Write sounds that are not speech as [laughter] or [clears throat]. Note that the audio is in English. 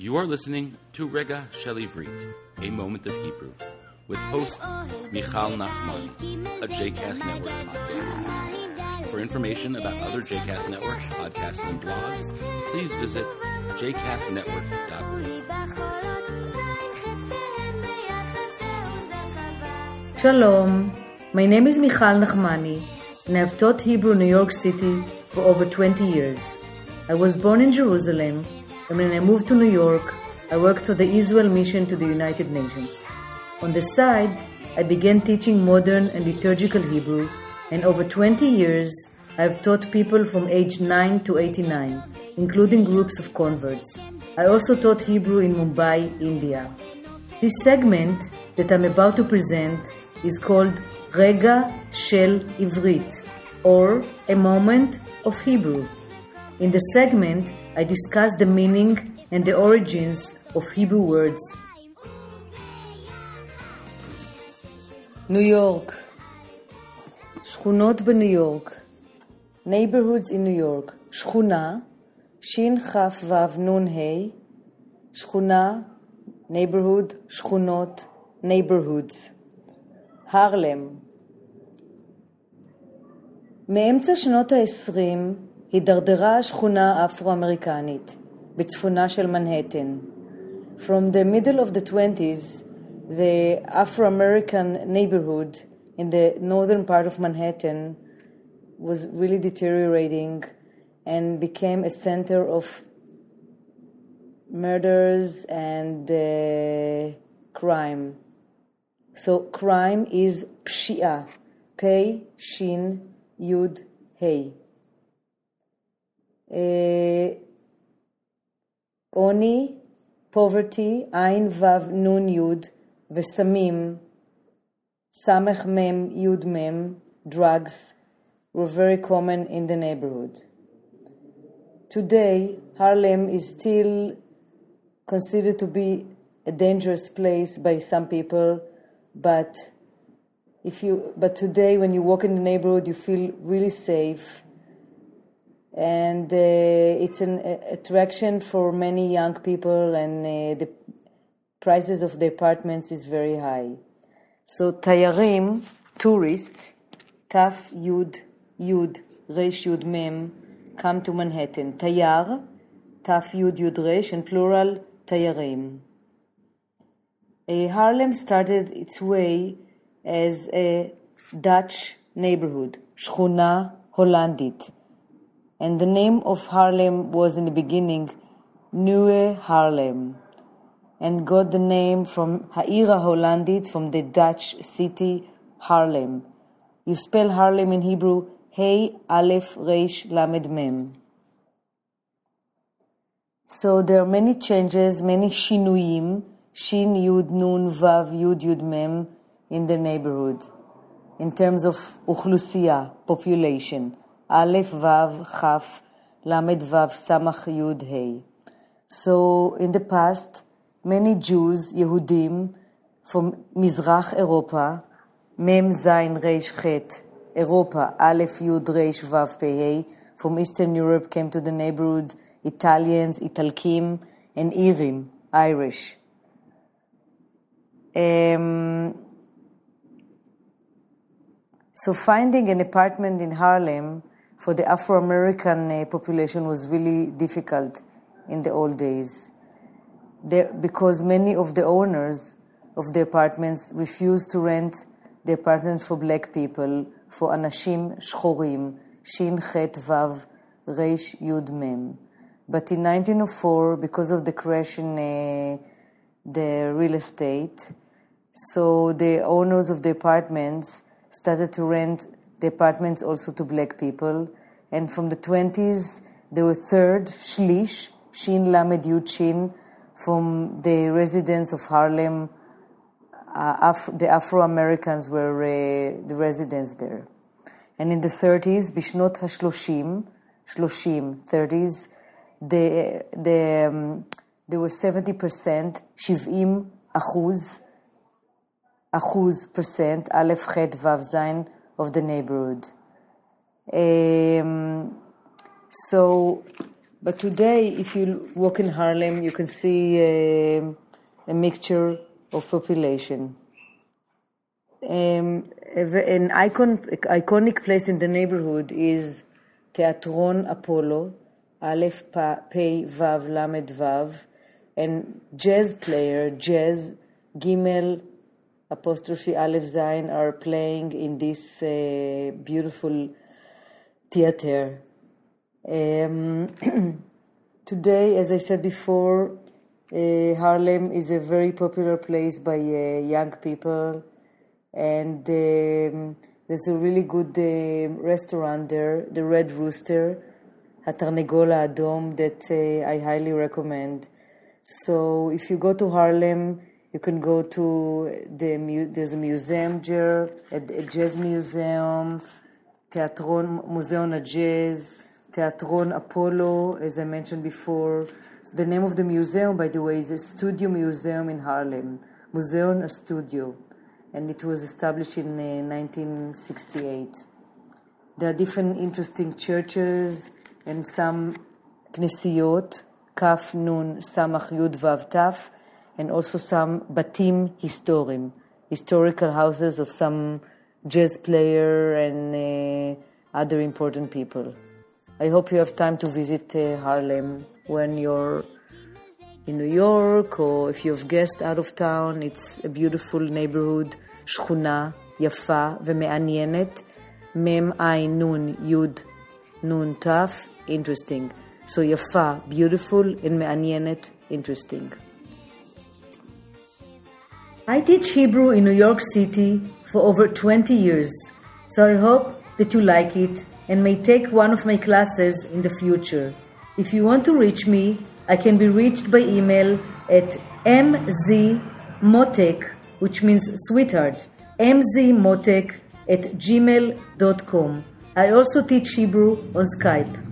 You are listening to Rega Shel Ivrit, a moment of Hebrew, with host Michal Nachmani, a JCast Network podcast. For information about other JCast Network podcasts and blogs, please visit jcastnetwork.org. Shalom, my name is Michal Nachmani, and I've taught Hebrew in New York City for over 20 years. I was born in Jerusalem, and when I moved to New York, I worked for the Israel Mission to the United Nations. On the side, I began teaching modern and liturgical Hebrew, and over 20 years, I have taught people from age 9 to 89, including groups of converts. I also taught Hebrew in Mumbai, India. This segment that I'm about to present is called Rega Shel Ivrit, or a moment of Hebrew. In the segment, I discuss the meaning and the origins of Hebrew words. New York, שכונות בניו יורק, neighborhoods in New York, שכונה, שין כף וו נון ה', שכונה, neighborhood, שכונות, neighborhoods. הרלם מאמצע שנות ה-20 הידרדרה השכונה האפרו-אמריקנית בצפונה של מנהטן. From the middle of the 20s, the Afro-American neighborhood in the northern part of Manhattan was really deteriorating and became a center of murders and uh, crime. So crime is pshia, pei, shin, yud, hey. Uh, oni, poverty, ein, vav, nun, yud, וסמים, סמך mem, yud mem, drugs, were very common in the neighborhood. Today, Harlem is still considered to be a dangerous place by some people but if you but today when you walk in the neighborhood you feel really safe and uh, it's an attraction for many young people and uh, the prices of the apartments is very high. So tayarim tourist taf yud yud resh yud mem come to manhattan. Tayar taf yud yud resh and plural tayarim. Harlem started its way as a Dutch neighborhood, Schuna Hollandit. And the name of Harlem was in the beginning Nieuwe Harlem, and got the name from Haira Hollandit, from the Dutch city Haarlem. You spell Harlem in Hebrew Hey Aleph Reish Lamed Mem. So there are many changes, many shinuyim Shin Yud Nun Vav Yud Yud Mem in the neighborhood. In terms of Uchlusia, population, Aleph Vav Chaf Lamed Vav Samach Yud Hey. So in the past, many Jews, Yehudim, from Mizrach Europa, Mem Zain Reish Europa, Aleph Yud Reish Vav Pei, from Eastern Europe came to the neighborhood, Italians, Italkim, and Irim, Irish. Um, so finding an apartment in Harlem for the Afro American uh, population was really difficult in the old days, there, because many of the owners of the apartments refused to rent the apartment for black people, for anashim shchorim, shin chet vav reish yud mem. But in 1904, because of the crash in uh, the real estate, so the owners of the apartments started to rent the apartments also to black people. And from the 20s, there were third, Shlish, Shin Lamed Yud Shin, from the residents of Harlem. Uh, Af- the Afro Americans were uh, the residents there. And in the 30s, Bishnot HaShloshim, Shloshim, 30s, the, the, um, there were 70%, Shivim Achuz, Achuz percent, Aleph, Chet, Vav, Zain, of the neighborhood. Um, so But today, if you walk in Harlem, you can see a, a mixture of population. Um, an icon, iconic place in the neighborhood is Teatron Apollo, Aleph Pei Vav Lamed Vav, and jazz player, jazz Gimel apostrophe Aleph Zain are playing in this uh, beautiful theater. Um, [clears throat] today, as I said before, uh, Harlem is a very popular place by uh, young people, and um, there's a really good uh, restaurant there, the Red Rooster, Hatarnegol Adom, that uh, I highly recommend. So if you go to Harlem, you can go to the there's a museum there, a, jazz museum, Teatron Museum Jazz, Teatron Apollo, as I mentioned before. The name of the museum, by the way, is a Studio Museum in Harlem, Museum Studio, and it was established in uh, 1968. There are different interesting churches and some knesiyot Kaf Nun Samach Yud Vav Taf, and also some Batim Historim, historical houses of some jazz player and uh, other important people. I hope you have time to visit uh, Harlem when you're in New York or if you've guests out of town. It's a beautiful neighborhood, שכונה יפה ומעניינת, מ"ע נ' י' נ' ת', interesting. So יפה, beautiful, and מעניינת, interesting. I teach Hebrew in New York City for over 20 years, so I hope that you like it and may take one of my classes in the future. If you want to reach me, I can be reached by email at mzmotek, which means sweetheart, mzmotek at gmail.com. I also teach Hebrew on Skype.